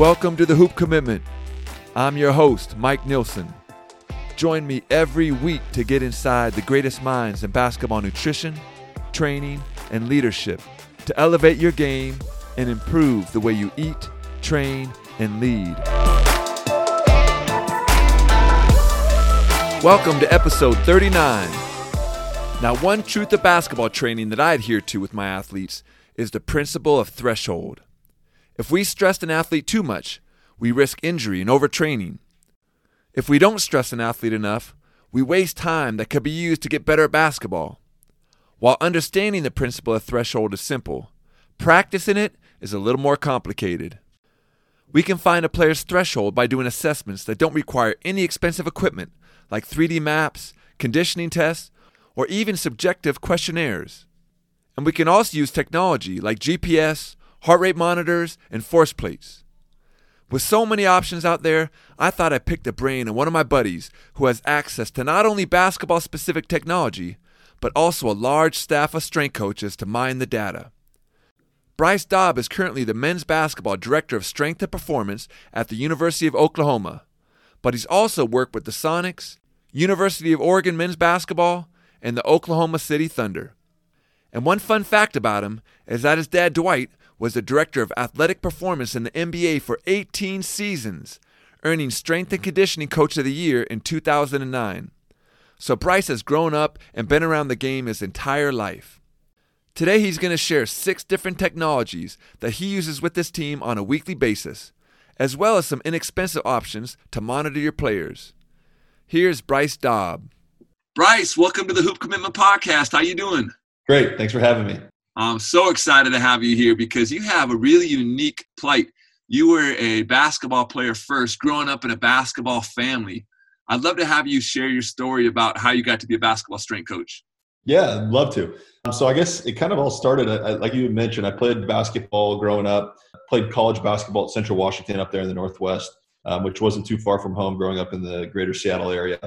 Welcome to the Hoop Commitment. I'm your host, Mike Nilsson. Join me every week to get inside the greatest minds in basketball nutrition, training, and leadership to elevate your game and improve the way you eat, train, and lead. Welcome to episode 39. Now, one truth of basketball training that I adhere to with my athletes is the principle of threshold. If we stress an athlete too much, we risk injury and overtraining. If we don't stress an athlete enough, we waste time that could be used to get better at basketball. While understanding the principle of threshold is simple, practicing it is a little more complicated. We can find a player's threshold by doing assessments that don't require any expensive equipment like 3D maps, conditioning tests, or even subjective questionnaires. And we can also use technology like GPS, heart rate monitors, and force plates. With so many options out there, I thought I'd pick the brain of one of my buddies who has access to not only basketball specific technology, but also a large staff of strength coaches to mine the data. Bryce Daub is currently the men's basketball director of strength and performance at the University of Oklahoma, but he's also worked with the Sonics, University of Oregon men's basketball, and the Oklahoma City Thunder. And one fun fact about him is that his dad, Dwight, was the director of athletic performance in the NBA for 18 seasons, earning Strength and Conditioning Coach of the Year in 2009. So Bryce has grown up and been around the game his entire life. Today he's going to share six different technologies that he uses with his team on a weekly basis, as well as some inexpensive options to monitor your players. Here's Bryce Daub. Bryce, welcome to the Hoop Commitment Podcast. How you doing? Great. Thanks for having me. I'm so excited to have you here because you have a really unique plight. You were a basketball player first, growing up in a basketball family. I'd love to have you share your story about how you got to be a basketball strength coach. Yeah, I'd love to. Um, so I guess it kind of all started, like you mentioned, I played basketball growing up, played college basketball at Central Washington up there in the Northwest, um, which wasn't too far from home growing up in the greater Seattle area.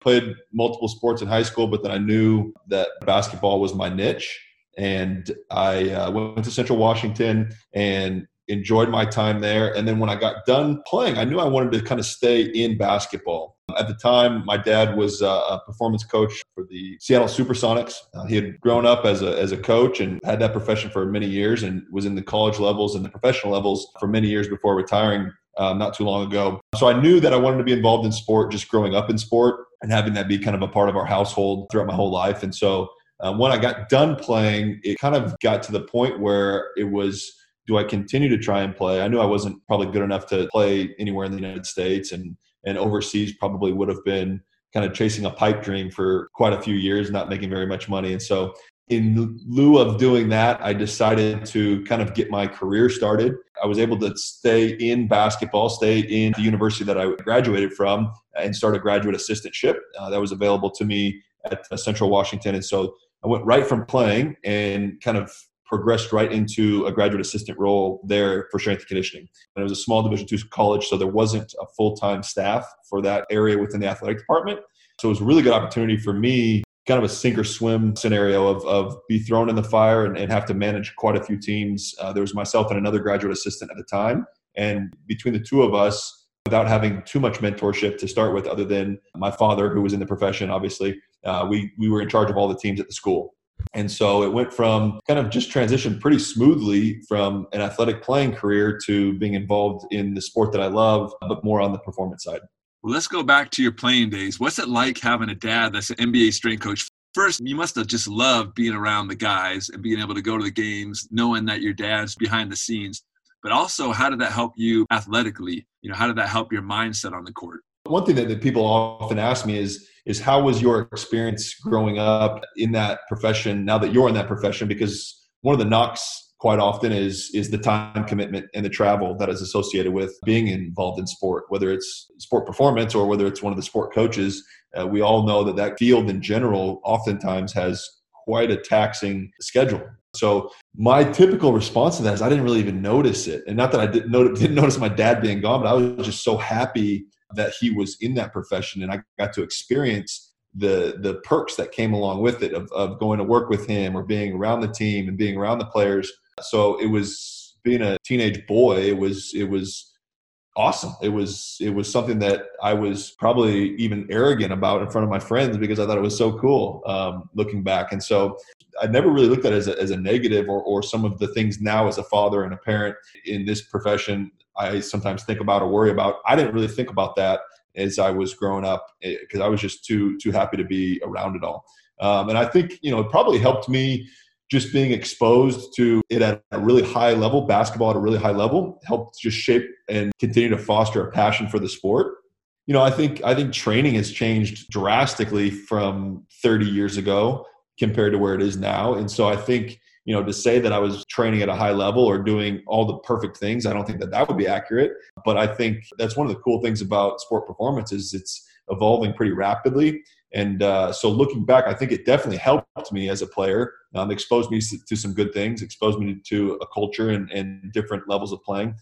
Played multiple sports in high school, but then I knew that basketball was my niche and I uh, went to Central Washington and enjoyed my time there. And then when I got done playing, I knew I wanted to kind of stay in basketball. At the time, my dad was uh, a performance coach for the Seattle Supersonics. Uh, he had grown up as a, as a coach and had that profession for many years and was in the college levels and the professional levels for many years before retiring um, not too long ago. So I knew that I wanted to be involved in sport just growing up in sport and having that be kind of a part of our household throughout my whole life. And so um, when I got done playing, it kind of got to the point where it was do I continue to try and play? I knew I wasn't probably good enough to play anywhere in the United States and, and overseas probably would have been kind of chasing a pipe dream for quite a few years, not making very much money. And so, in lieu of doing that, I decided to kind of get my career started. I was able to stay in basketball, stay in the university that I graduated from, and start a graduate assistantship uh, that was available to me at uh, Central Washington. And so I went right from playing and kind of progressed right into a graduate assistant role there for strength and conditioning. And it was a small Division two college, so there wasn't a full time staff for that area within the athletic department. So it was a really good opportunity for me, kind of a sink or swim scenario of, of be thrown in the fire and, and have to manage quite a few teams. Uh, there was myself and another graduate assistant at the time. And between the two of us, without having too much mentorship to start with, other than my father, who was in the profession, obviously, uh, we we were in charge of all the teams at the school. And so it went from kind of just transitioned pretty smoothly from an athletic playing career to being involved in the sport that I love, but more on the performance side. Well, let's go back to your playing days. What's it like having a dad that's an NBA strength coach? First, you must have just loved being around the guys and being able to go to the games, knowing that your dad's behind the scenes. But also, how did that help you athletically? You know, how did that help your mindset on the court? One thing that, that people often ask me is, is how was your experience growing up in that profession now that you're in that profession? Because one of the knocks quite often is is the time commitment and the travel that is associated with being involved in sport, whether it's sport performance or whether it's one of the sport coaches. Uh, we all know that that field in general oftentimes has quite a taxing schedule. So my typical response to that is I didn't really even notice it, and not that I didn't, notice, didn't notice my dad being gone, but I was just so happy that he was in that profession and I got to experience the the perks that came along with it of, of going to work with him or being around the team and being around the players. So it was being a teenage boy, it was it was awesome. It was it was something that I was probably even arrogant about in front of my friends because I thought it was so cool um, looking back. And so I never really looked at it as a, as a negative or, or some of the things now as a father and a parent in this profession I sometimes think about or worry about. I didn't really think about that as I was growing up because eh, I was just too too happy to be around it all. Um, and I think you know it probably helped me just being exposed to it at a really high level, basketball at a really high level, helped just shape and continue to foster a passion for the sport. You know, I think I think training has changed drastically from 30 years ago compared to where it is now. And so I think, you know, to say that I was training at a high level or doing all the perfect things, I don't think that that would be accurate. But I think that's one of the cool things about sport performance is it's evolving pretty rapidly. And uh, so looking back, I think it definitely helped me as a player, um, exposed me to some good things, exposed me to a culture and, and different levels of playing.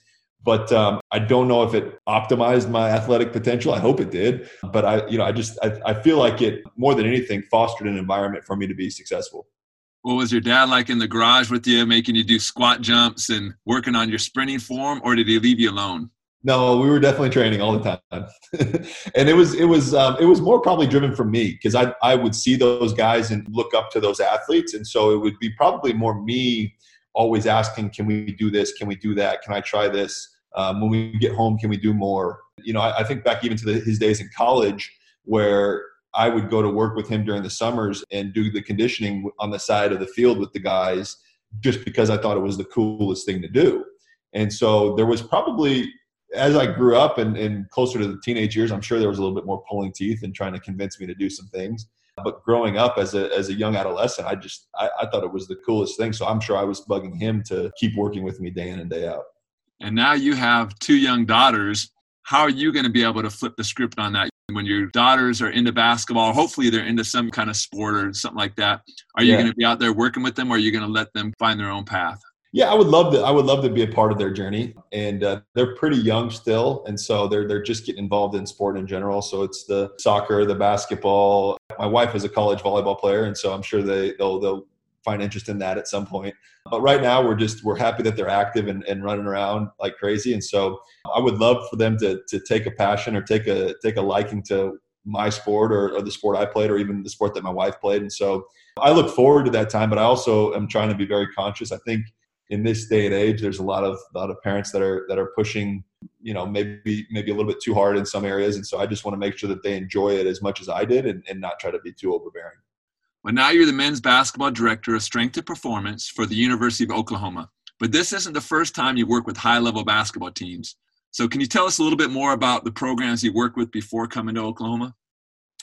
But um, I don't know if it optimized my athletic potential. I hope it did. But I, you know, I just I, I feel like it more than anything fostered an environment for me to be successful. What was your dad like in the garage with you, making you do squat jumps and working on your sprinting form, or did he leave you alone? No, we were definitely training all the time, and it was it was um, it was more probably driven from me because I I would see those guys and look up to those athletes, and so it would be probably more me always asking, "Can we do this? Can we do that? Can I try this? Um, when we get home, can we do more?" You know, I, I think back even to the, his days in college where I would go to work with him during the summers and do the conditioning on the side of the field with the guys just because I thought it was the coolest thing to do. And so there was probably as I grew up and, and closer to the teenage years, I'm sure there was a little bit more pulling teeth and trying to convince me to do some things. But growing up as a, as a young adolescent, I just I, I thought it was the coolest thing. So I'm sure I was bugging him to keep working with me day in and day out. And now you have two young daughters. How are you going to be able to flip the script on that? When your daughters are into basketball, hopefully they're into some kind of sport or something like that. Are you yeah. going to be out there working with them or are you going to let them find their own path? Yeah, I would love to. I would love to be a part of their journey, and uh, they're pretty young still, and so they're they're just getting involved in sport in general. So it's the soccer, the basketball. My wife is a college volleyball player, and so I'm sure they they'll they'll find interest in that at some point. But right now, we're just we're happy that they're active and, and running around like crazy, and so I would love for them to to take a passion or take a take a liking to my sport or, or the sport I played or even the sport that my wife played. And so I look forward to that time, but I also am trying to be very conscious. I think in this day and age, there's a lot of a lot of parents that are that are pushing, you know, maybe maybe a little bit too hard in some areas, and so I just want to make sure that they enjoy it as much as I did, and, and not try to be too overbearing. Well, now you're the men's basketball director of strength and performance for the University of Oklahoma. But this isn't the first time you work with high level basketball teams. So, can you tell us a little bit more about the programs you worked with before coming to Oklahoma?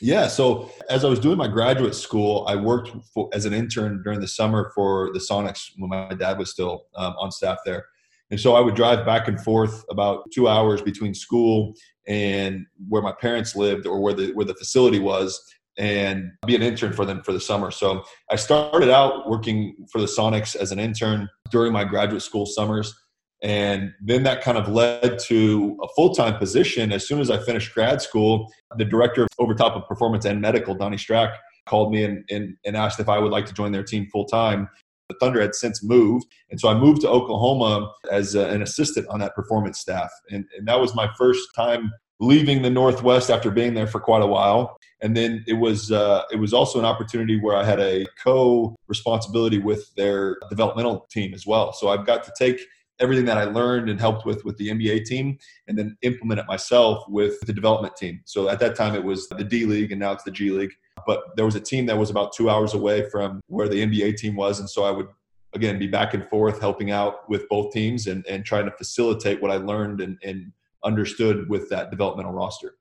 Yeah. So as I was doing my graduate school, I worked for, as an intern during the summer for the Sonics when my dad was still um, on staff there. And so I would drive back and forth about two hours between school and where my parents lived or where the where the facility was and be an intern for them for the summer. So I started out working for the Sonics as an intern during my graduate school summers. And then that kind of led to a full time position. As soon as I finished grad school, the director of over top of performance and medical, Donnie Strack, called me and, and, and asked if I would like to join their team full time. The Thunder had since moved. And so I moved to Oklahoma as a, an assistant on that performance staff. And, and that was my first time leaving the Northwest after being there for quite a while. And then it was uh, it was also an opportunity where I had a co responsibility with their developmental team as well. So I've got to take everything that I learned and helped with with the NBA team, and then implement it myself with the development team. So at that time it was the D League, and now it's the G League. But there was a team that was about two hours away from where the NBA team was, and so I would again be back and forth helping out with both teams and, and trying to facilitate what I learned and, and understood with that developmental roster.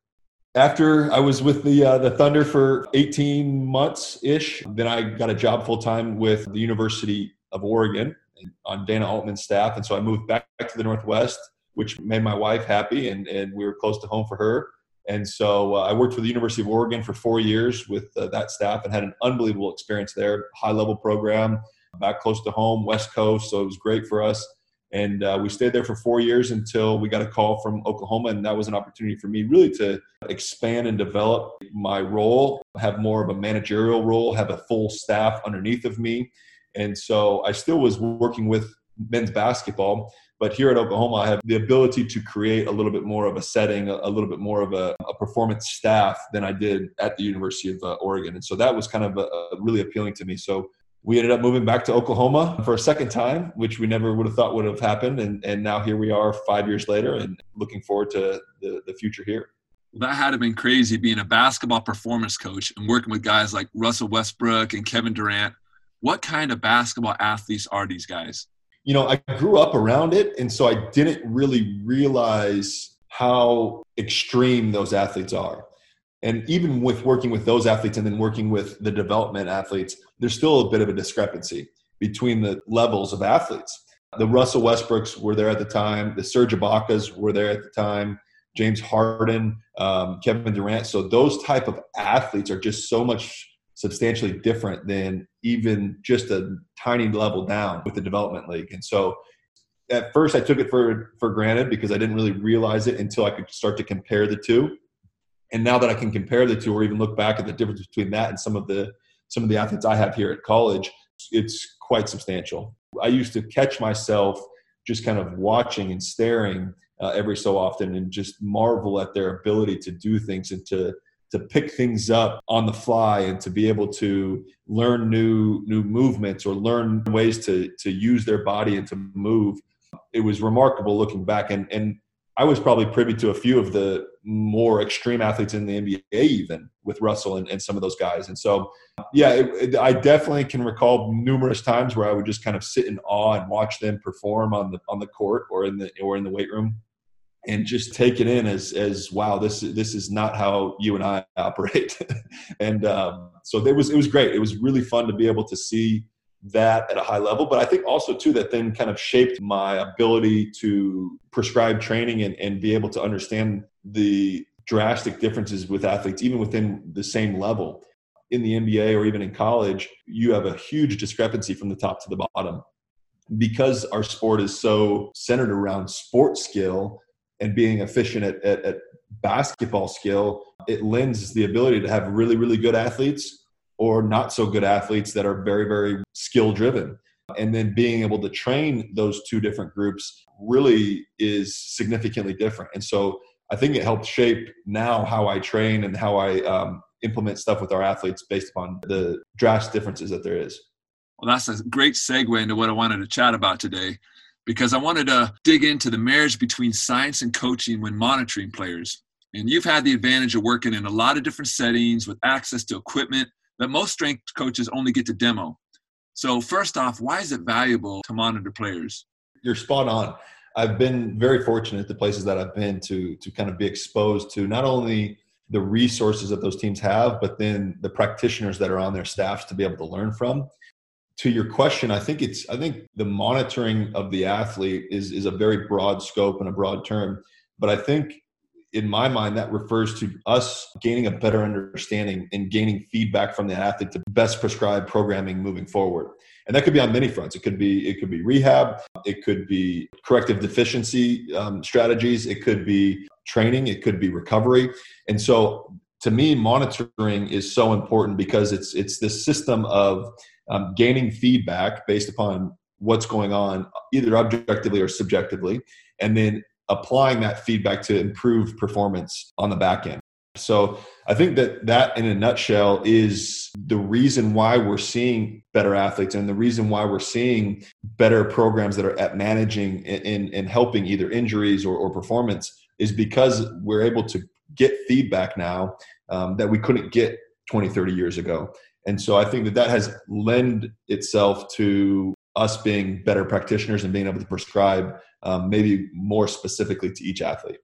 After I was with the uh, the Thunder for 18 months ish, then I got a job full time with the University of Oregon on Dana Altman's staff. And so I moved back to the Northwest, which made my wife happy and, and we were close to home for her. And so uh, I worked for the University of Oregon for four years with uh, that staff and had an unbelievable experience there. High level program, back close to home, West Coast. So it was great for us. And uh, we stayed there for four years until we got a call from Oklahoma. And that was an opportunity for me really to expand and develop my role, have more of a managerial role, have a full staff underneath of me and so I still was working with men's basketball, But here at Oklahoma, I have the ability to create a little bit more of a setting, a, little bit more of a, a, performance staff than I did at the University of uh, Oregon. And so that was kind of a, a really appealing to me. So we ended up moving back to Oklahoma for a second time, which we never would have thought would have happened. And, and now here we are five years later and looking forward to the, the future here. Well, that had to have been crazy being a basketball performance coach and working with guys like Russell Westbrook and Kevin Durant. What kind of basketball athletes are these guys? You know, I grew up around it, and so I didn't really realize how extreme those athletes are. And even with working with those athletes and then working with the development athletes, there's still a bit of a discrepancy between the levels of athletes. The Russell Westbrooks were there at the time, the Serge Ibakas were there at the time, James Harden, um, Kevin Durant. So those type of athletes are just so much substantially different than even just a tiny level down with the development league. And so at first I took it for for granted because I didn't really realize it until I could start to compare the two. And now that I can compare the two or even look back at the difference between that and some of the some of the athletes I have here at college, it's quite substantial. I used to catch myself just kind of watching and staring uh, every so often and just marvel at their ability to do things and to to pick things up on the fly and to be able to learn new new movements or learn ways to to use their body and to move it was remarkable looking back and and I was probably privy to a few of the more extreme athletes in the NBA, even with Russell and, and some of those guys. And so, yeah, it, it, I definitely can recall numerous times where I would just kind of sit in awe and watch them perform on the on the court or in the or in the weight room and just take it in as as wow this this is not how you and I operate and um, so it was it was great it was really fun to be able to see that at a high level but I think also too that then kind of shaped my ability to prescribe training and, and be able to understand the drastic differences with athletes even within the same level. In the NBA or even in college you have a huge discrepancy from the top to the bottom. Because our sport is so centered around sport skill and being efficient at, at, at basketball skill, it lends the ability to have really, really good athletes or not so good athletes that are very, very skill driven. And then being able to train those two different groups really is significantly different. And so I think it helped shape now how I train and how I um, implement stuff with our athletes based upon the drastic differences that there is. Well, that's a great segue into what I wanted to chat about today because I wanted to dig into the marriage between science and coaching when monitoring players. And you've had the advantage of working in a lot of different settings with access to equipment that most strength coaches only get to demo. So, first off, why is it valuable to monitor players? You're spot on. I've been very fortunate the places that I've been to to kind of be exposed to not only the resources that those teams have, but then the practitioners that are on their staffs to be able to learn from to your question, I think it's I think the monitoring of the athlete is is a very broad scope and a broad term, but I think in my mind that refers to us gaining a better understanding and gaining feedback from the athlete to best prescribe programming moving forward. And that could be on many fronts. It could be it could be rehab, it could be corrective deficiency um, strategies, it could be training, it could be recovery. And so to me monitoring is so important because it's it's this system of um, gaining feedback based upon what's going on, either objectively or subjectively, and then applying that feedback to improve performance on the back end. So I think that that in a nutshell is the reason why we're seeing better athletes and the reason why we're seeing better programs that are at managing and, and helping either injuries or, or, performance is because we're able to get feedback now um, that we couldn't get 20, 30 years ago. And so I think that that has lend itself to us being better practitioners and being able to prescribe um, maybe more specifically to each athlete.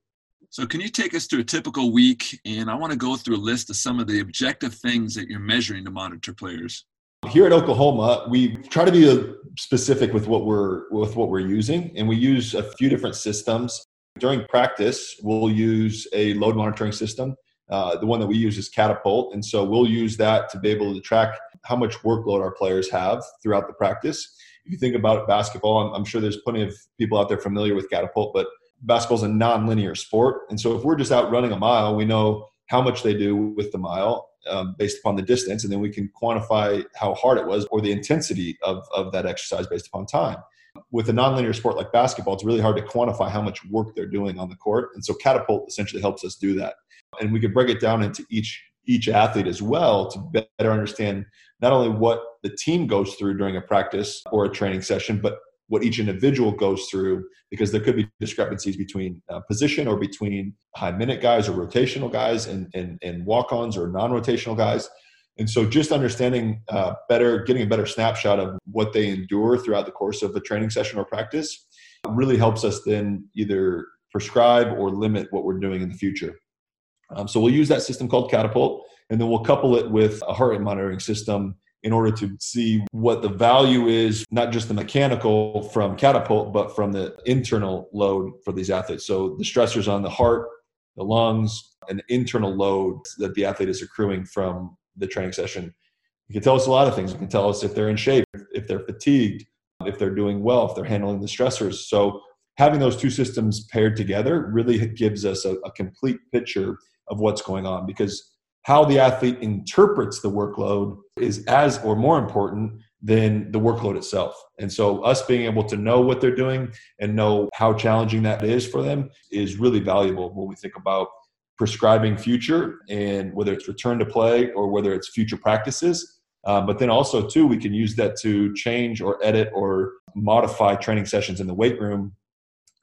So, can you take us through a typical week? And I want to go through a list of some of the objective things that you're measuring to monitor players. Here at Oklahoma, we try to be uh, specific with what we're with what we're using, and we use a few different systems. During practice, we'll use a load monitoring system uh, the one that we use is Catapult. And so we'll use that to be able to track how much workload our players have throughout the practice. If you think about basketball, I'm, I'm sure there's plenty of people out there familiar with Catapult, but basketball is a non-linear sport. And so if we're just out running a mile, we know how much they do with the mile um, based upon the distance, and then we can quantify how hard it was or the intensity of, of that exercise based upon time. with a nonlinear sport like basketball, it's really hard to quantify how much work they're doing on the court. And so Catapult essentially helps us do that. And we can break it down into each each athlete as well to better understand not only what the team goes through during a practice or a training session, but what each individual goes through because there could be discrepancies between uh, position or between high minute guys or rotational guys and, and, and walk-ons or non-rotational guys. And so just understanding uh, better getting a better snapshot of what they endure throughout the course of a training session or practice really helps us then either prescribe or limit what we're doing in the future. Um, so we'll use that system called catapult and then we'll couple it with a heart rate monitoring system in order to see what the value is, not just the mechanical from catapult, but from the internal load for these athletes. So the stressors on the heart, the lungs, and the internal load that the athlete is accruing from the training session. You can tell us a lot of things. You can tell us if they're in shape, if they're fatigued, if they're doing well, if they're handling the stressors. So having those two systems paired together really gives us a, a complete picture of what's going on because how the athlete interprets the workload is as or more important than the workload itself. And so, us being able to know what they're doing and know how challenging that is for them is really valuable when we think about prescribing future and whether it's return to play or whether it's future practices. Um, but then also, too, we can use that to change or edit or modify training sessions in the weight room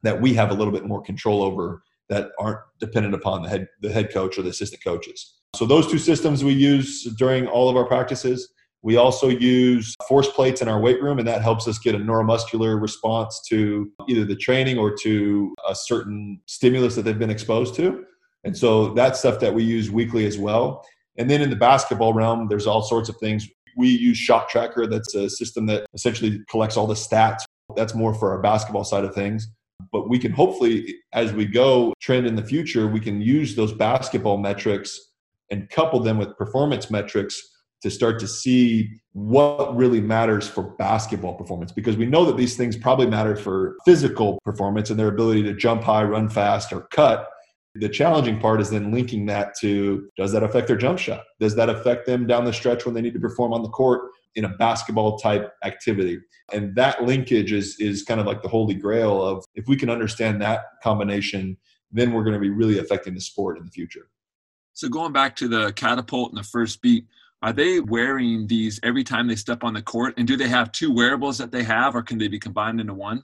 that we have a little bit more control over that aren't dependent upon the head, the head coach or the assistant coaches. So those two systems we use during all of our practices. We also use force plates in our weight room, and that helps us get a neuromuscular response to either the training or to a certain stimulus that they've been exposed to. And so that's stuff that we use weekly as well. And then in the basketball realm, there's all sorts of things. We use ShotTracker, that's a system that essentially collects all the stats. That's more for our basketball side of things. But we can hopefully, as we go trend in the future, we can use those basketball metrics and couple them with performance metrics to start to see what really matters for basketball performance because we know that these things probably matter for physical performance and their ability to jump high, run fast, or cut. The challenging part is then linking that to does that affect their jump shot? Does that affect them down the stretch when they need to perform on the court in a basketball type activity? And that linkage is is kind of like the holy grail of if we can understand that combination, then we're going to be really affecting the sport in the future. So going back to the catapult and the Firstbeat, are they wearing these every time they step on the court? And do they have two wearables that they have, or can they be combined into one?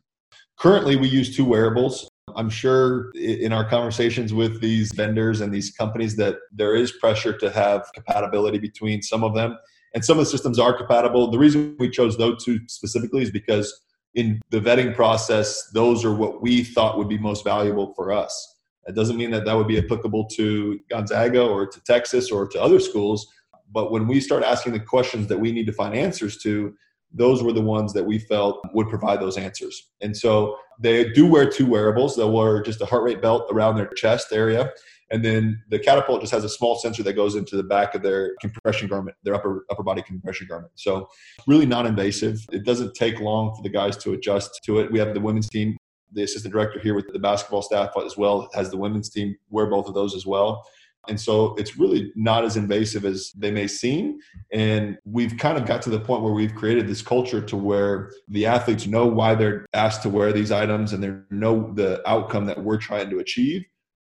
Currently, we use two wearables. I'm sure in our conversations with these vendors and these companies that there is pressure to have compatibility between some of them. And some of the systems are compatible. The reason we chose those two specifically is because in the vetting process, those are what we thought would be most valuable for us. It doesn't mean that that would be applicable to Gonzaga or to Texas or to other schools. But when we start asking the questions that we need to find answers to, those were the ones that we felt would provide those answers. And so they do wear two wearables. They'll wear just a heart rate belt around their chest area. And then the catapult just has a small sensor that goes into the back of their compression garment, their upper upper body compression garment. So really non-invasive. It doesn't take long for the guys to adjust to it. We have the women's team the assistant director here with the basketball staff as well has the women's team wear both of those as well. And so it's really not as invasive as they may seem. And we've kind of got to the point where we've created this culture to where the athletes know why they're asked to wear these items and they know the outcome that we're trying to achieve.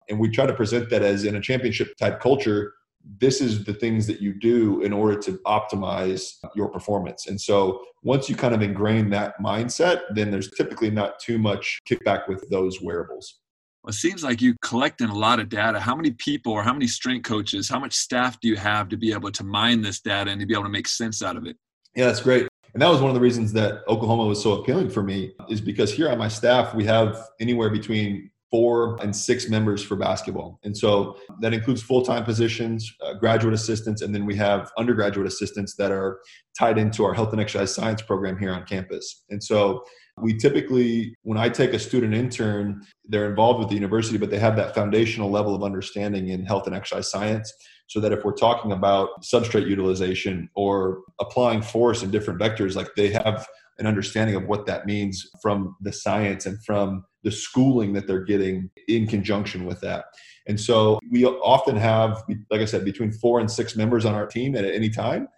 And we try to present that as in a championship type culture, this is the things that you do in order to optimize your performance. And so once you kind of ingrain that mindset, then there's typically not too much kickback with those wearables. Well, it seems like you're collecting a lot of data. How many people or how many strength coaches, how much staff do you have to be able to mine this data and to be able to make sense out of it? Yeah, that's great. And that was one of the reasons that Oklahoma was so appealing for me is because here on my staff, we have anywhere between four and six members for basketball. And so that includes full time positions, uh, graduate assistants, and then we have undergraduate assistants that are tied into our health and exercise science program here on campus. And so we typically, when I take a student intern, they're involved with the university, but they have that foundational level of understanding in health and exercise science. So that if we're talking about substrate utilization or applying force in different vectors, like they have an understanding of what that means from the science and from the schooling that they're getting in conjunction with that. And so we often have, like I said, between four and six members on our team at any time.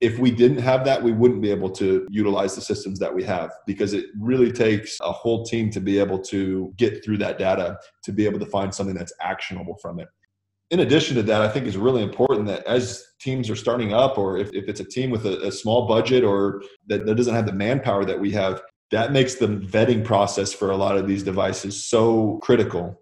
if we didn't have that, we wouldn't be able to utilize the systems that we have because it really takes a whole team to be able to get through that data to be able to find something that's actionable from it. In addition to that, I think it's really important that as teams are starting up, or if, if it's a team with a, a small budget or that, that doesn't have the manpower that we have, that makes the vetting process for a lot of these devices so critical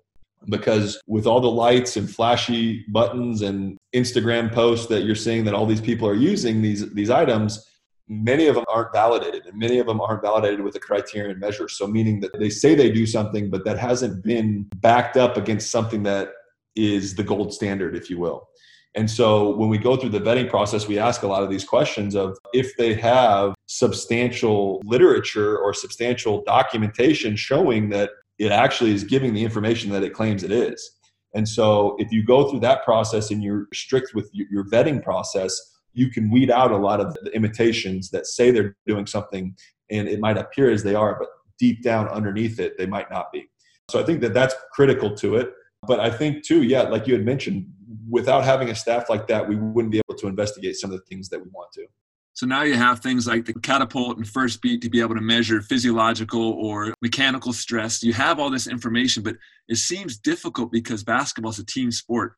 because with all the lights and flashy buttons and Instagram posts that you're seeing that all these people are using these these items many of them aren't validated and many of them aren't validated with a criterion measure. So meaning that they say they do something but that hasn't been backed up against something that is the gold standard if you will and so when we go through the vetting process we ask a lot of these questions of if they have substantial literature or substantial documentation showing that it actually is giving the information that it claims it is. And so if you go through that process and you're strict with your vetting process, you can weed out a lot of the imitations that say they're doing something and it might appear as they are, but deep down underneath it, they might not be. So I think that that's critical to it. But I think too, yeah, like you had mentioned, without having a staff like that, we wouldn't be able to investigate some of the things that we want to. So now you have things like the catapult and Firstbeat to be able to measure physiological or mechanical stress. You have all this information, but it seems difficult because basketball is a team sport.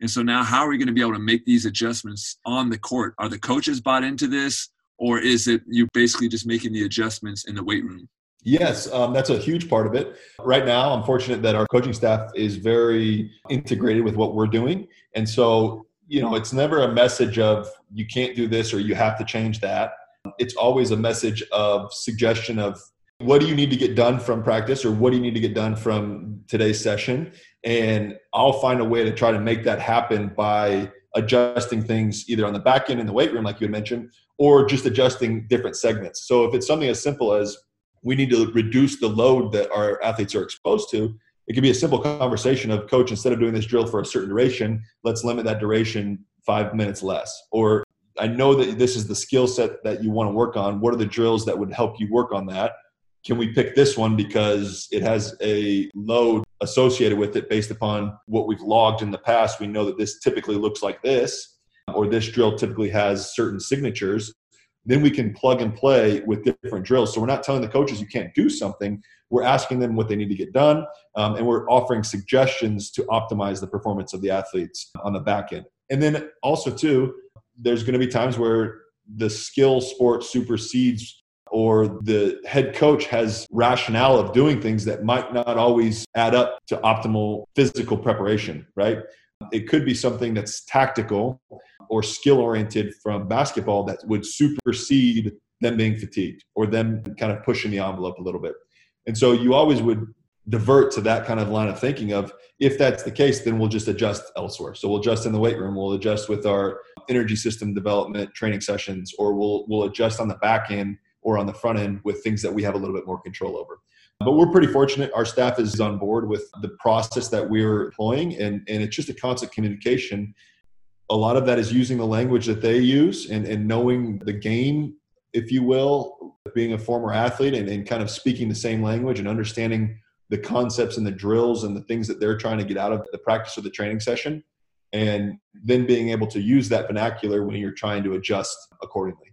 And so now how are we going to be able to make these adjustments on the court? Are the coaches bought into this or is it you basically just making the adjustments in the weight room? Yes, um, that's a huge part of it. Right now, I'm fortunate that our coaching staff is very integrated with what we're doing. And so you know, it's never a message of you can't do this or you have to change that. It's always a message of suggestion of what do you need to get done from practice or what do you need to get done from today's session? And I'll find a way to try to make that happen by adjusting things either on the back end in the weight room, like you mentioned, or just adjusting different segments. So if it's something as simple as we need to reduce the load that our athletes are exposed to, it could be a simple conversation of coach instead of doing this drill for a certain duration let's limit that duration five minutes less. Or i know that this is the skill set that you want to work on. What are the drills that would help you work on that? Can we pick this one because it has a load associated with it based upon what we've logged in the past. We know that this typically looks like this or this drill typically has certain signatures then we can plug and play with different drills so we're not telling the coaches you can't do something we're asking them what they need to get done, um, and we're offering suggestions to optimize the performance of the athletes on the back end. And then also, too, there's going to be times where the skill sport supersedes or the head coach has rationale of doing things that might not always add up to optimal physical preparation, right? It could be something that's tactical or skill oriented from basketball that would supersede them being fatigued or them kind of pushing the envelope a little bit. And so you always would divert to that kind of line of thinking of if that's the case, then we'll just adjust elsewhere. So we'll adjust in the weight room, we'll adjust with our energy system development training sessions, or we'll we'll adjust on the back end or on the front end with things that we have a little bit more control over. But we're pretty fortunate. Our staff is on board with the process that we're employing, and, and it's just a constant communication. A lot of that is using the language that they use and, and knowing the game, if you will, being a former athlete and, and kind of speaking the same language and understanding the concepts and the drills and the things that they're trying to get out of the practice or the training session and then being able to use that vernacular when you're trying to adjust accordingly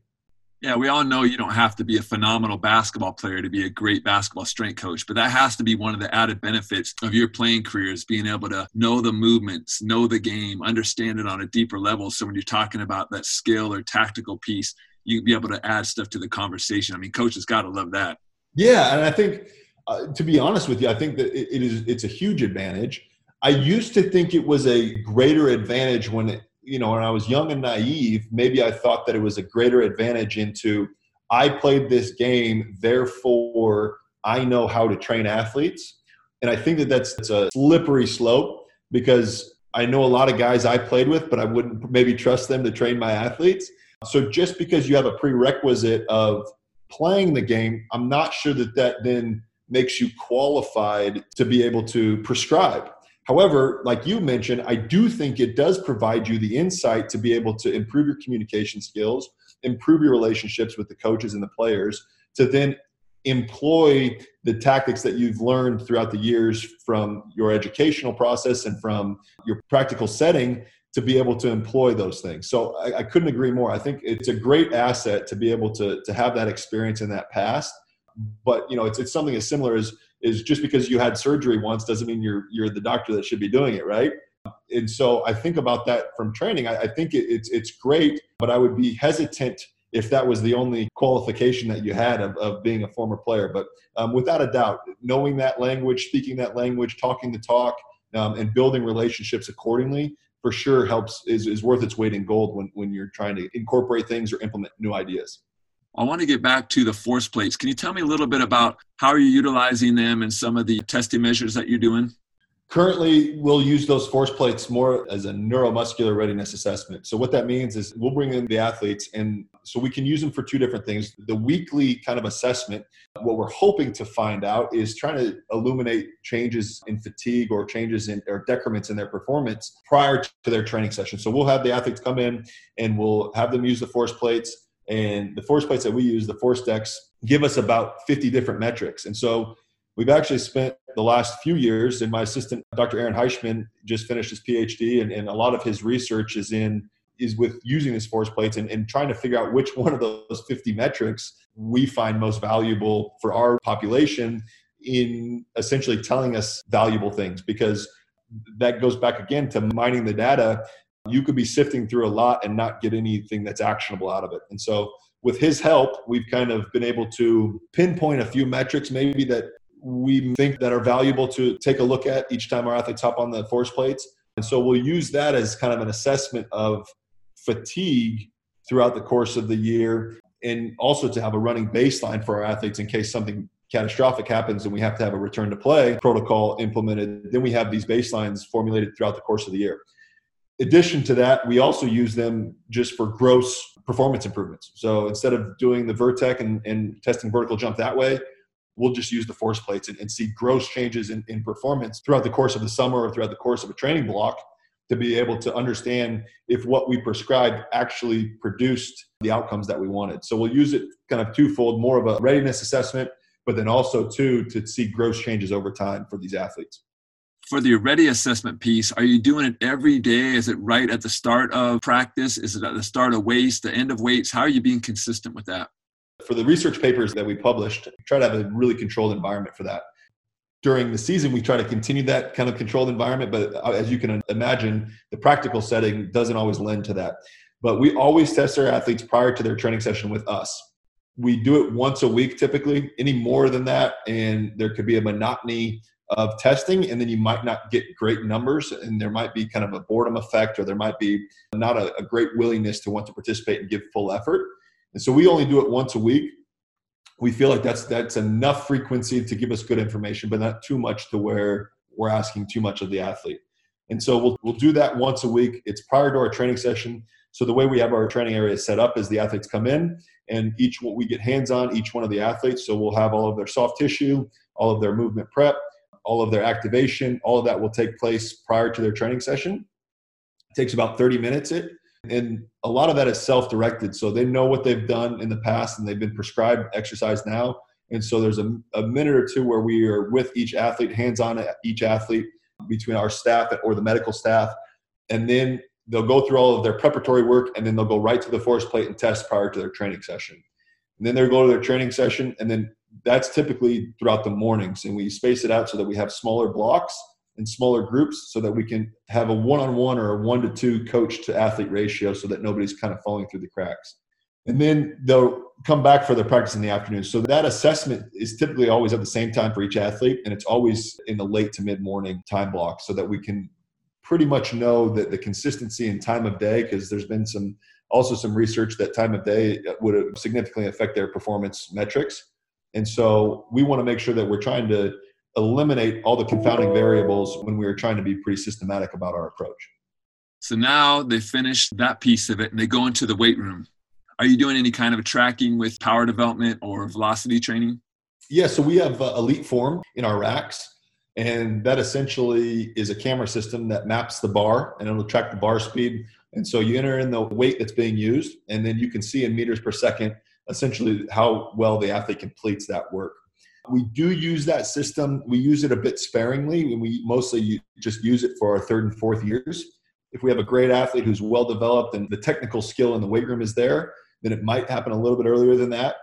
yeah we all know you don't have to be a phenomenal basketball player to be a great basketball strength coach but that has to be one of the added benefits of your playing career is being able to know the movements know the game understand it on a deeper level so when you're talking about that skill or tactical piece you be able to add stuff to the conversation. I mean, coaches got to love that. Yeah, and I think uh, to be honest with you, I think that it, is it's a huge advantage. I used to think it was a greater advantage when it, you know when I was young and naive. Maybe I thought that it was a greater advantage into I played this game, therefore I know how to train athletes. And I think that that's a slippery slope because I know a lot of guys I played with, but I wouldn't maybe trust them to train my athletes. So just because you have a prerequisite of playing the game, I'm not sure that that then makes you qualified to be able to prescribe. However, like you mentioned, I do think it does provide you the insight to be able to improve your communication skills, improve your relationships with the coaches and the players, to then employ the tactics that you've learned throughout the years from your educational process and from your practical setting to be able to employ those things. So I, I, couldn't agree more. I think it's a great asset to be able to to have that experience in that past. But you know, it's it's something as similar as is just because you had surgery once doesn't mean you're you're the doctor that should be doing it, right? And so I think about that from training. I, I think it, it's it's great, but I would be hesitant if that was the only qualification that you had of, of being a former player. But um, without a doubt, knowing that language, speaking that language, talking the talk, um, and building relationships accordingly for sure helps is, is worth its weight in gold when, when you're trying to incorporate things or implement new ideas. I want to get back to the force plates. Can you tell me a little bit about how are you utilizing them and some of the testing measures that you're doing? Currently, we'll use those force plates more as a neuromuscular readiness assessment. So, what that means is we'll bring in the athletes, and so we can use them for two different things. The weekly kind of assessment, what we're hoping to find out is trying to illuminate changes in fatigue or changes in or decrements in their performance prior to their training session. So, we'll have the athletes come in and we'll have them use the force plates. And the force plates that we use, the ForceDecks, give us about 50 different metrics. And so, We've actually spent the last few years, and my assistant, Dr. Aaron Heishman, just finished his PhD, and, and a lot of his research is in is with using these force plates and, and trying to figure out which one of those 50 metrics we find most valuable for our population in essentially telling us valuable things because that goes back again to mining the data you could be sifting through a lot and not get anything that's actionable out of it and so with his help we've kind of been able to pinpoint a few metrics maybe that we think that are valuable to take a look at each time our athletes hop on the force plates. And so we'll use that as kind of an assessment of fatigue throughout the course of the year and also to have a running baseline for our athletes in case something catastrophic happens and we have to have a return to play protocol implemented. Then we have these baselines formulated throughout the course of the year. Addition to that, we also use them just for gross performance improvements. So instead of doing the Vertec and, and testing vertical jump that way, we'll just use the force plates and, and see gross changes in, in performance throughout the course of the summer or throughout the course of a training block to be able to understand if what we prescribed actually produced the outcomes that we wanted. So we'll use it kind of twofold, more of a readiness assessment, but then also too to see gross changes over time for these athletes. For the ready assessment piece, are you doing it every day? Is it right at the start of practice? Is it at the start of weights, the end of weights? How are you being consistent with that? For the research papers that we published, try to have a really controlled environment for that. During the season, we try to continue that kind of controlled environment, but uh, as you can imagine, the practical setting doesn't always lend to that. But we always test our athletes prior to their training session with us. We do it once a week typically, any more than that, and there could be a monotony of testing, and then you might not get great numbers, and there might be kind of a boredom effect, or there might be not a, a great willingness to want to participate and give full effort. And so we only do it once a week. We feel like that's that's enough frequency to give us good information, but not too much to where we're asking too much of the athlete. And so we'll we'll do that once a week. It's prior to our training session. So the way we have our training area set up is the athletes come in and each we get hands on each one of the athletes. So we'll have all of their soft tissue, all of their movement prep, all of their activation, all of that will take place prior to their training session. It takes about 30 minutes it and a lot of that is self-directed so they know what they've done in the past and they've been prescribed exercise now. And so there's a, a minute or two where we are with each athlete hands-on each athlete between our staff or the medical staff. And then they'll go through all of their preparatory work and then they'll go right to the force plate and test prior to their training session. And then they'll go to their training session and then that's typically throughout the mornings. And we space it out so that we have smaller blocks and smaller groups so that we can have a one-on-one or a one to two coach to athlete ratio so that nobody's kind of falling through the cracks. And then they'll come back for their practice in the afternoon. So that assessment is typically always at the same time for each athlete and it's always in the late to mid morning time block so that we can pretty much know that the consistency in time of day because there's been some also some research that time of day would significantly affect their performance metrics and so we want to make sure that we're trying to eliminate all the confounding variables when we are trying to be pretty systematic about our approach. So now they finish that piece of it and they go into the weight room. Are you doing any kind of tracking with power development or velocity training? Yeah, so we have uh, EliteForm in our racks, and that essentially is a camera system that maps the bar and it'll track the bar speed. And so you enter in the weight that's being used, and then you can see in meters per second essentially how well the athlete completes that work. We do use that system. We use it a bit sparingly, and we mostly just use it for our third and fourth years. If we have a great athlete who's well developed and the technical skill in the weight room is there, then it might happen a little bit earlier than that.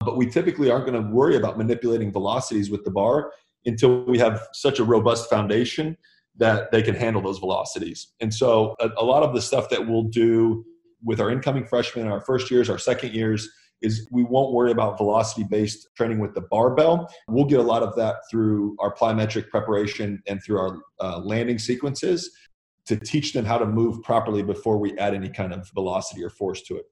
But we typically aren't going to worry about manipulating velocities with the bar until we have such a robust foundation that they can handle those velocities. And so a, a lot of the stuff that we'll do with our incoming freshmen, our first years, our second years, is we won't worry about velocity based training with the barbell. We'll get a lot of that through our plyometric preparation and through our uh, landing sequences to teach them how to move properly before we add any kind of velocity or force to it.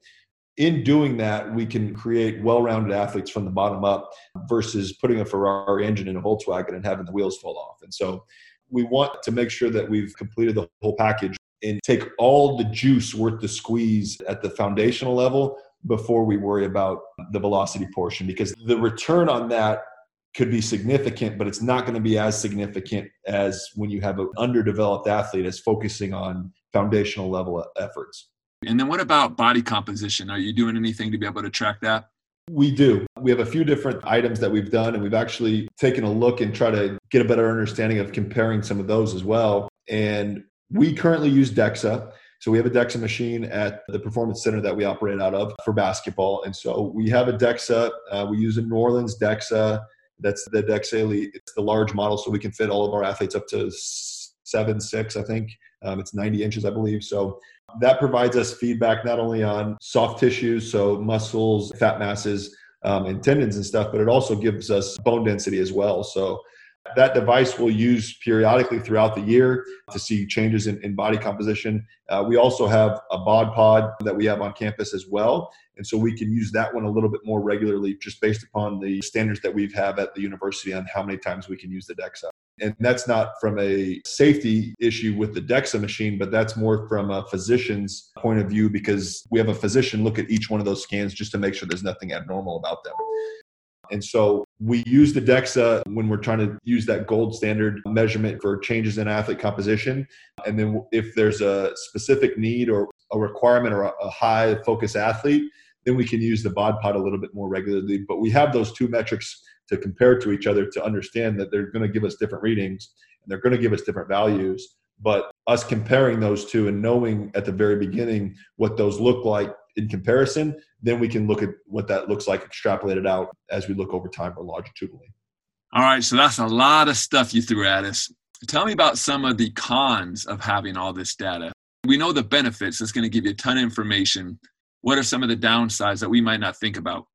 In doing that, we can create well rounded athletes from the bottom up versus putting a Ferrari engine in a Volkswagen and having the wheels fall off. And so we want to make sure that we've completed the whole package and take all the juice worth the squeeze at the foundational level before we worry about the velocity portion because the return on that could be significant, but it's not going to be as significant as when you have an underdeveloped athlete as focusing on foundational level efforts. And then what about body composition? Are you doing anything to be able to track that? We do. We have a few different items that we've done, and we've actually taken a look and try to get a better understanding of comparing some of those as well. And we currently use DEXA. So we have a DEXA machine at the performance center that we operate out of for basketball. And so we have a DEXA. Uh, we use a New Orleans DEXA. That's the DEXA Elite. It's the large model, so we can fit all of our athletes up to seven, six, I think. Um, it's 90 inches, I believe. So that provides us feedback not only on soft tissues, so muscles, fat masses, um, and tendons and stuff, but it also gives us bone density as well. So that device we'll use periodically throughout the year to see changes in, in body composition. Uh, we also have a bod pod that we have on campus as well. And so we can use that one a little bit more regularly just based upon the standards that we have at the university on how many times we can use the DEXA. And that's not from a safety issue with the DEXA machine, but that's more from a physician's point of view because we have a physician look at each one of those scans just to make sure there's nothing abnormal about them. And so we use the DEXA when we're trying to use that gold standard measurement for changes in athlete composition. And then if there's a specific need or a requirement or a high focus athlete, then we can use the bod pod a little bit more regularly. But we have those two metrics to compare to each other to understand that they're going to give us different readings and they're going to give us different values. But us comparing those two and knowing at the very beginning what those look like in comparison, then we can look at what that looks like extrapolated out as we look over time or longitudinally. All right, so that's a lot of stuff you threw at us. Tell me about some of the cons of having all this data. We know the benefits, it's going to give you a ton of information. What are some of the downsides that we might not think about?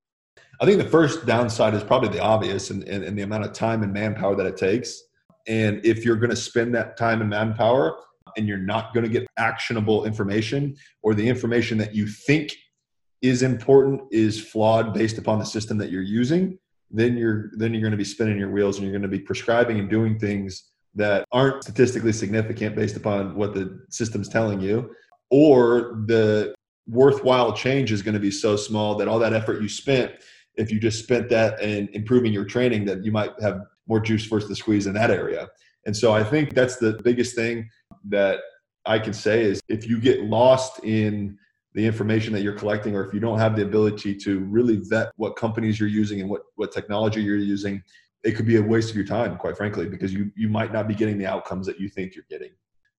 I think the first downside is probably the obvious and, and, and the amount of time and manpower that it takes. And if you're going to spend that time and manpower and you're not going to get actionable information or the information that you think is important is flawed based upon the system that you're using, then you're then you're going to be spinning your wheels and you're going to be prescribing and doing things that aren't statistically significant based upon what the system's telling you or the worthwhile change is going to be so small that all that effort you spent if you just spent that in improving your training that you might have more juice versus the squeeze in that area. And so i think that's the biggest thing that i can say is if you get lost in the information that you're collecting, or if you don't have the ability to really vet what companies you're using and what, what technology you're using, it could be a waste of your time, quite frankly, because you, you might not be getting the outcomes that you think you're getting.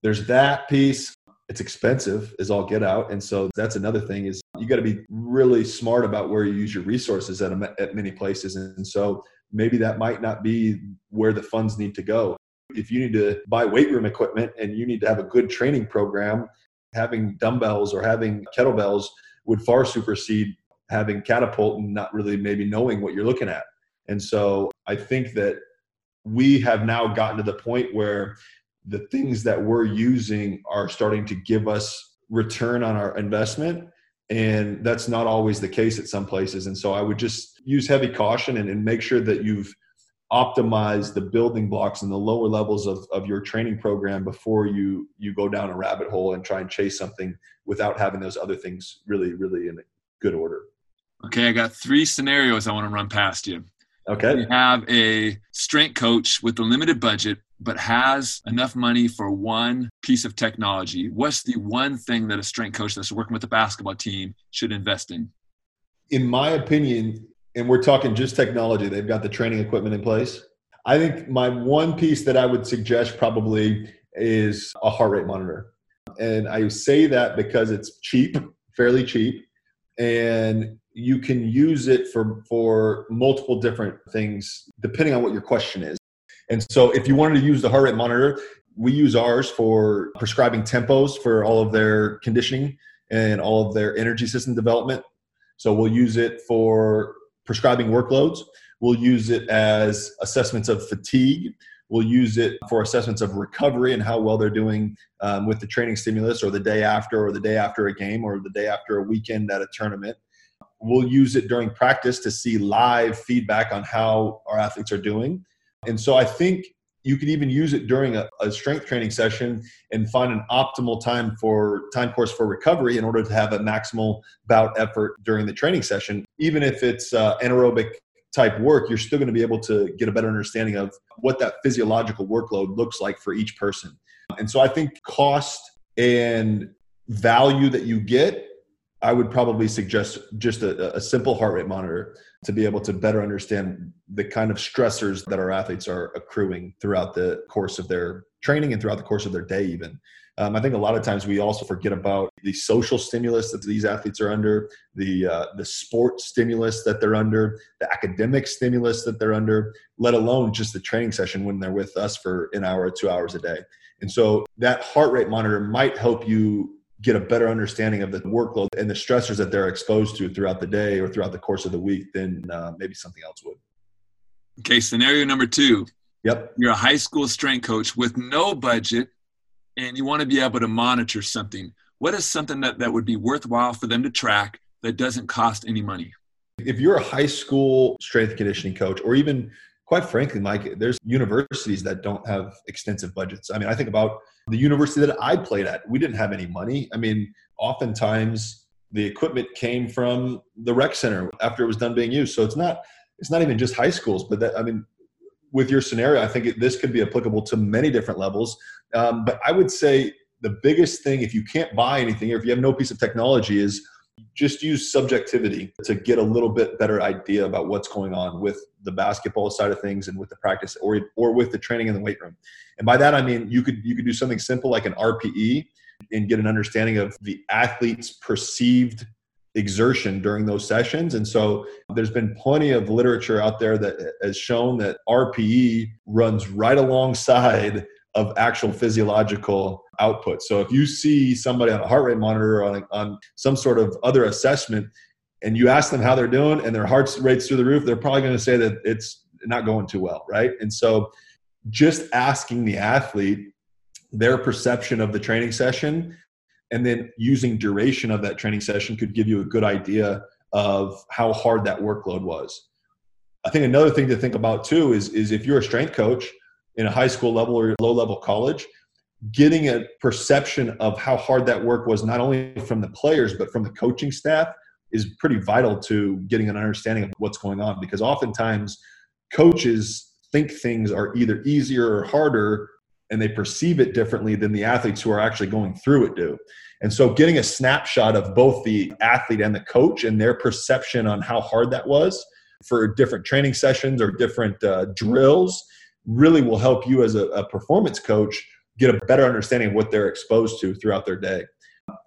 There's that piece. It's expensive is all get out. And so that's another thing is you got to be really smart about where you use your resources at, a, at many places. And so maybe that might not be where the funds need to go. If you need to buy weight room equipment and you need to have a good training program having dumbbells or having kettlebells would far supersede having catapult and not really maybe knowing what you're looking at. And so I think that we have now gotten to the point where the things that we're using are starting to give us return on our investment. And that's not always the case at some places. And so I would just use heavy caution and, and make sure that you've optimize the building blocks and the lower levels of, of your training program before you you go down a rabbit hole and try and chase something without having those other things really really in good order. Okay i got three scenarios i want to run past you. Okay. You have a strength coach with a limited budget but has enough money for one piece of technology. What's the one thing that a strength coach that's working with a basketball team should invest in? In my opinion and we're talking just technology, they've got the training equipment in place. I think my one piece that I would suggest probably is a heart rate monitor. And I say that because it's cheap, fairly cheap, and you can use it for for multiple different things depending on what your question is. And so if you wanted to use the heart rate monitor, we use ours for prescribing tempos for all of their conditioning and all of their energy system development. So we'll use it for prescribing workloads. We'll use it as assessments of fatigue. We'll use it for assessments of recovery and how well they're doing um, with the training stimulus or the day after or the day after a game or the day after a weekend at a tournament. We'll use it during practice to see live feedback on how our athletes are doing. And so I think you could even use it during a, a, strength training session and find an optimal time for time course for recovery in order to have a maximal bout effort during the training session. Even if it's uh, anaerobic type work you're still going to be able to get a better understanding of what that physiological workload looks like for each person. And so i think cost and value that you get I would probably suggest just a, a, simple heart rate monitor to be able to better understand the kind of stressors that our athletes are accruing throughout the course of their training and throughout the course of their day, even. Um, I think a lot of times we also forget about the social stimulus that these athletes are under, the uh, the sport stimulus that they're under, the academic stimulus that they're under, let alone just the training session when they're with us for an hour or two hours a day. And so that heart rate monitor might help you get a better understanding of the workload and the stressors that they're exposed to throughout the day or throughout the course of the week than uh, maybe something else would. Okay, scenario number two. Yep. You're a high school strength coach with no budget and you want to be able to monitor something. What is something that, that would be worthwhile for them to track that doesn't cost any money? If you're a high school strength conditioning coach, or even quite frankly, Mike, there's universities that don't have extensive budgets. I mean, I think about the university that I played at. We didn't have any money. I mean, oftentimes the equipment came from the rec center after it was done being used. So it's not it's not even just high schools, but that I mean, with your scenario, I think it, this could be applicable to many different levels. Um, but I would say the biggest thing, if you can't buy anything or if you have no piece of technology, is just use subjectivity to get a little bit better idea about what's going on with the basketball side of things and with the practice or or with the training in the weight room. And by that I mean you could you could do something simple like an RPE and get an understanding of the athlete's perceived exertion during those sessions. And so there's been plenty of literature out there that has shown that RPE runs right alongside of actual physiological output. So if you see somebody on a heart rate monitor or on, on some sort of other assessment and you ask them how they're doing and their heart rate's through the roof, they're probably going to say that it's not going too well, right? And so just asking the athlete their perception of the training session and then using duration of that training session could give you a good idea of how hard that workload was. I think another thing to think about too is, is if you're a strength coach – in a high school level or low level college, getting a perception of how hard that work was, not only from the players, but from the coaching staff, is pretty vital to getting an understanding of what's going on. Because oftentimes, coaches think things are either easier or harder, and they perceive it differently than the athletes who are actually going through it do. And so, getting a snapshot of both the athlete and the coach and their perception on how hard that was for different training sessions or different uh, drills really will help you as a, a performance coach get a better understanding of what they're exposed to throughout their day.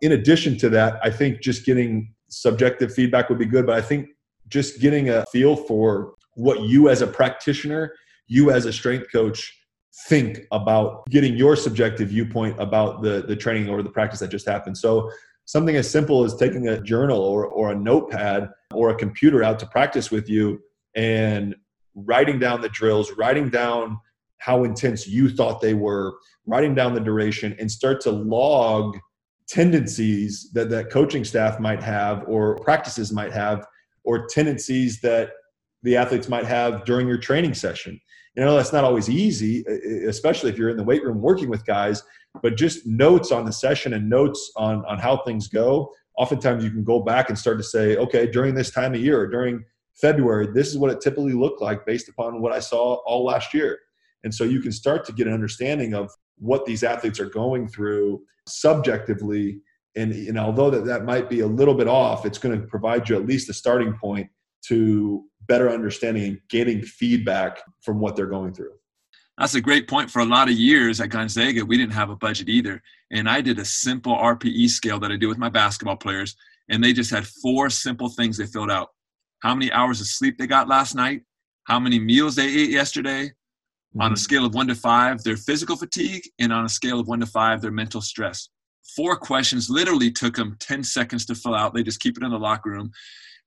In addition to that, I think just getting subjective feedback would be good, but I think just getting a feel for what you as a practitioner, you as a strength coach think about getting your subjective viewpoint about the, the training or the practice that just happened. So something as simple as taking a journal or, or a notepad or a computer out to practice with you and writing down the drills, writing down how intense you thought they were, writing down the duration, and start to log tendencies that that coaching staff might have or practices might have or tendencies that the athletes might have during your training session. You know, that's not always easy, especially if you're in the weight room working with guys, but just notes on the session and notes on, on how things go. Oftentimes you can go back and start to say, okay, during this time of year or during February, this is what it typically looked like based upon what I saw all last year. And so you can start to get an understanding of what these athletes are going through subjectively. And, and although that, that might be a little bit off, it's going to provide you at least a starting point to better understanding and getting feedback from what they're going through. That's a great point. For a lot of years at Gonzaga, we didn't have a budget either. And I did a simple RPE scale that I do with my basketball players. And they just had four simple things they filled out how many hours of sleep they got last night, how many meals they ate yesterday, mm-hmm. on a mm-hmm. scale of one to five, their physical fatigue, and on a scale of one to five, their mental stress. Four questions literally took them 10 seconds to fill out. They just keep it in the locker room.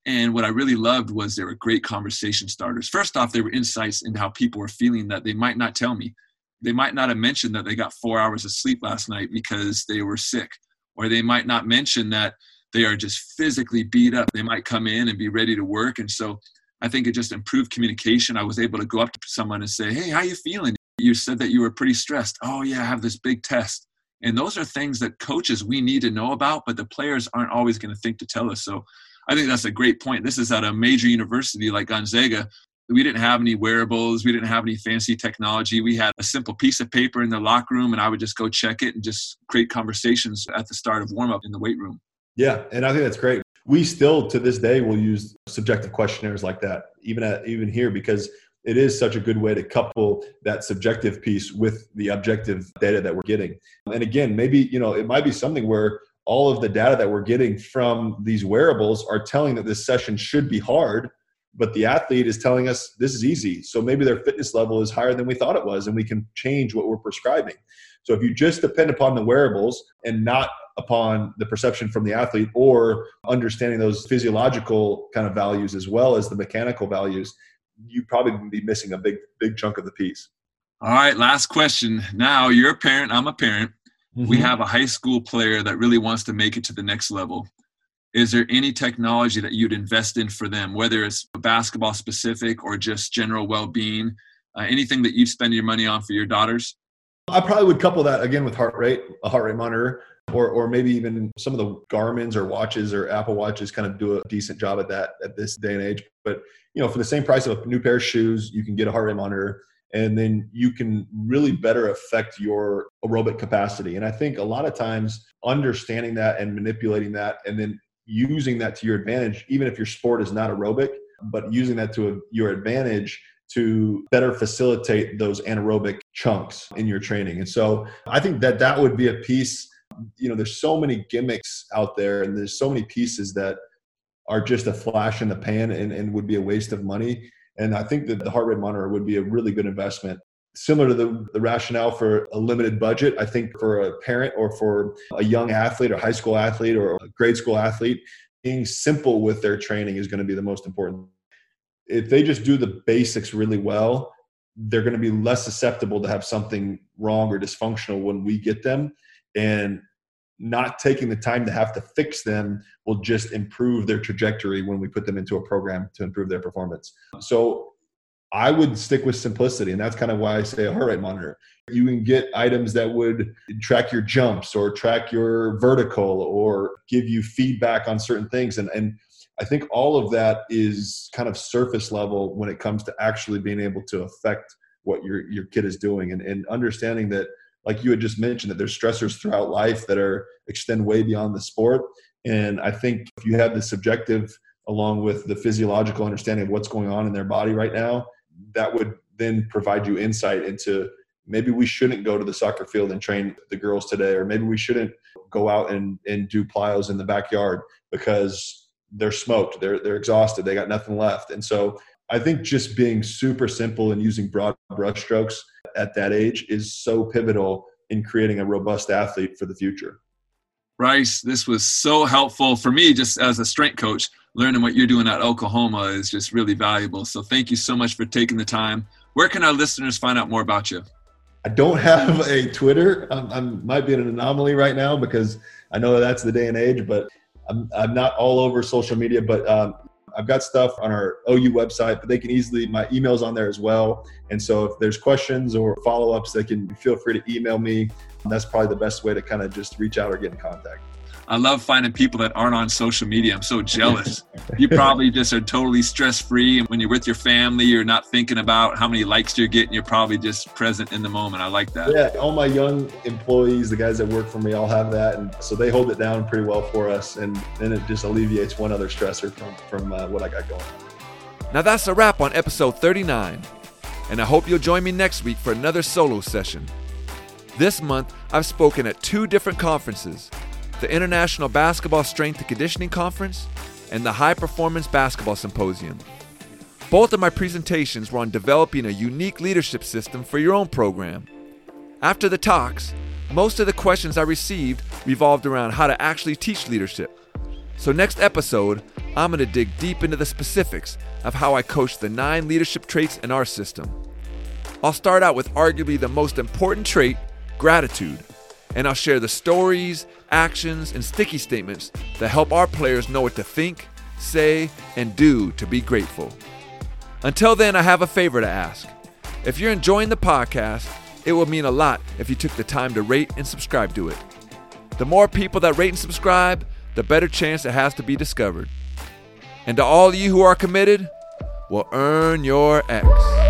And what I really loved was they were great conversation starters. First off, they were insights into how people were feeling that they might not tell me. They might not have mentioned that they got four hours of sleep last night because they were sick, or they might not mention that they are just physically beat up. They might come in and be ready to work. And so I think it just improved communication. I was able to go up to someone and say, Hey, how you feeling? You said that you were pretty stressed. Oh, yeah, I have this big test. And those are things that coaches we need to know about, but the players aren't always going to think to tell us. So I think that's a great point. This is at a major university like Gonzaga. We didn't have any wearables. We didn't have any fancy technology. We had a simple piece of paper in the locker room, and I would just go check it and just create conversations at the start of warm up in the weight room. Yeah, and I think that's great. We still to this day will use subjective questionnaires like that, even at even here, because it is such a good way to couple that subjective piece with the objective data that we're getting. And again, maybe you know it might be something where all of the data that we're getting from these wearables are telling that this session should be hard, but the athlete is telling us this is easy. So maybe their fitness level is higher than we thought it was, and we can change what we're prescribing. So if you just depend upon the wearables and not upon the perception from the athlete or understanding those physiological kind of values as well as the mechanical values, you probably be missing a big, big chunk of the piece. All right, last question. Now you're a parent, I'm a parent. Mm-hmm. We have a high school player that really wants to make it to the next level. Is there any technology that you'd invest in for them, whether it's basketball specific or just general well being? Uh, anything that you'd spend your money on for your daughters? I probably would couple that again with heart rate, a heart rate monitor, or or maybe even some of the Garmin's or watches or Apple watches kind of do a decent job at that at this day and age. But you know, for the same price of a new pair of shoes, you can get a heart rate monitor and then you can really better affect your aerobic capacity. And I think a lot of times understanding that and manipulating that and then using that to your advantage, even if your sport is not aerobic, but using that to a, your advantage to better facilitate those anaerobic chunks in your training. And so I think that that would be a piece. You know, there's so many gimmicks out there, and there's so many pieces that are just a flash in the pan and, and would be a waste of money. And I think that the heart rate monitor would be a really good investment. Similar to the, the rationale for a limited budget, I think for a parent or for a young athlete or high school athlete or a grade school athlete, being simple with their training is going to be the most important if they just do the basics really well, they're going to be less susceptible to have something wrong or dysfunctional when we get them. And not taking the time to have to fix them will just improve their trajectory when we put them into a program to improve their performance. So I would stick with simplicity. And that's kind of why I say a heart rate monitor. You can get items that would track your jumps or track your vertical or give you feedback on certain things. And, and I think all of that is kind of surface level when it comes to actually being able to affect what your your kid is doing and, and understanding that like you had just mentioned that there's stressors throughout life that are extend way beyond the sport. And i think if you have the subjective along with the physiological understanding of what's going on in their body right now that would then provide you insight into maybe we shouldn't go to the soccer field and train the girls today or maybe we shouldn't go out and, and do plyos in the backyard because they're smoked, they're they're exhausted, they got nothing left. And so I think just being super simple and using broad brushstrokes at that age is so pivotal in creating a robust athlete for the future. Bryce, this was so helpful for me just as a strength coach. Learning what you're doing at Oklahoma is just really valuable. So thank you so much for taking the time. Where can our listeners find out more about you? I don't have a Twitter. I might be an anomaly right now because I know that's the day and age, but I'm, I'm not all over social media, but um, I've got stuff on our OU website, but they can easily, my email's on there as well. And so if there's questions or follow ups, they can feel free to email me. That's probably the best way to kind of just reach out or get in contact. I love finding people that aren't on social media. I'm so jealous. you probably just are totally stress free. And when you're with your family, you're not thinking about how many likes you're getting. You're probably just present in the moment. I like that. Yeah. All my young employees, the guys that work for me, all have that. And so they hold it down pretty well for us. And then it just alleviates one other stressor from, from uh, what I got going Now that's a wrap on episode 39. and I hope you'll join me next week for another solo session. This month, I've spoken at two different conferences the International Basketball Strength and Conditioning Conference and the High Performance Basketball Symposium. Both of my presentations were on developing a unique leadership system for your own program. After the talks, most of the questions I received revolved around how to actually teach leadership. So, next episode, I'm going to dig deep into the specifics of how I coach the nine leadership traits in our system. I'll start out with arguably the most important trait gratitude, and I'll share the stories, actions, and sticky statements that help our players know what to think, say, and do to be grateful. Until then, I have a favor to ask. If you're enjoying the podcast, it would mean a lot if you took the time to rate and subscribe to it. The more people that rate and subscribe, the better chance it has to be discovered. And to all of you who are committed, will earn your X.